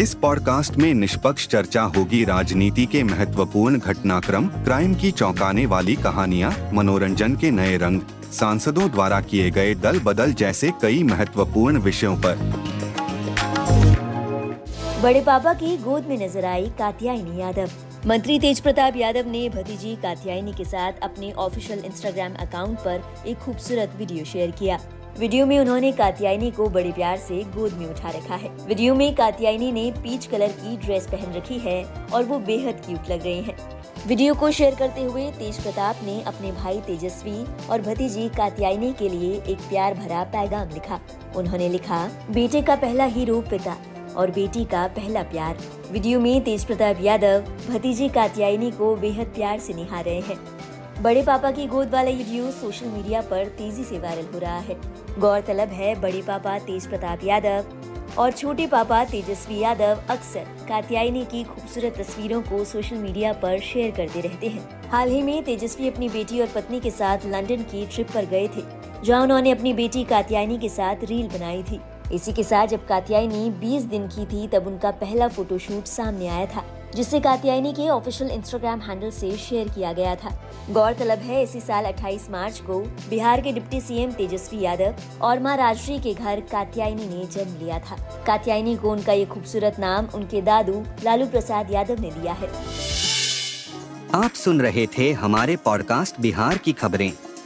इस पॉडकास्ट में निष्पक्ष चर्चा होगी राजनीति के महत्वपूर्ण घटनाक्रम, क्राइम की चौंकाने वाली कहानियाँ, मनोरंजन के नए रंग, सांसदों द्वारा किए गए दल बदल जैसे कई महत्वपूर्ण विषयों पर। बड़े पापा की गोद में नज़र आई कात्यायनी यादव। मंत्री तेज प्रताप यादव ने भतीजी कात्यायनी के साथ अपने ऑफिशियल इंस्टाग्राम अकाउंट पर एक खूबसूरत वीडियो शेयर किया। वीडियो में उन्होंने कात्यायनी को बड़े प्यार से गोद में उठा रखा है। वीडियो में कात्यायनी ने पीच कलर की ड्रेस पहन रखी है और वो बेहद क्यूट लग रही हैं। वीडियो को शेयर करते हुए तेज प्रताप ने अपने भाई तेजस्वी और भतीजी कात्यायनी के लिए एक प्यार भरा पैगाम लिखा। उन्होंने लिखा, बेटे का पहला हीरो पिता और बेटी का पहला प्यार। वीडियो में तेज प्रताप यादव, भतीजी कात्यायनी को बेहद प्यार से निहार रहे हैं। बड़े पापा की गोद वाला ये वीडियो सोशल मीडिया पर तेज़ी से वायरल हो रहा है। गौरतलब है, बड़े पापा तेज प्रताप यादव और छोटे पापा तेजस्वी यादव अक्सर कात्यायनी की खूबसूरत तस्वीरों को सोशल मीडिया पर शेयर करते रहते हैं। हाल ही में तेजस्वी अपनी बेटी और पत्नी के साथ लंदन की ट्रिप पर गए थे, जहाँ उन्होंने अपनी बेटी कात्यायनी के साथ रील बनाई थी। इसी के साथ जब कात्यायनी 20 दिन की थी, तब उनका पहला फोटोशूट सामने आया था, जिसे कात्यायनी के ऑफिशियल इंस्टाग्राम हैंडल से शेयर किया गया था। गौरतलब है, इसी साल 28 मार्च को बिहार के डिप्टी सीएम तेजस्वी यादव और माँ राजश्री के घर कात्यायनी ने जन्म लिया था। कात्यायनी को उनका ये खूबसूरत नाम, उनके दादू लालू प्रसाद यादव ने दिया है। आप सुन रहे थे हमारे पॉडकास्ट बिहार की खबरें।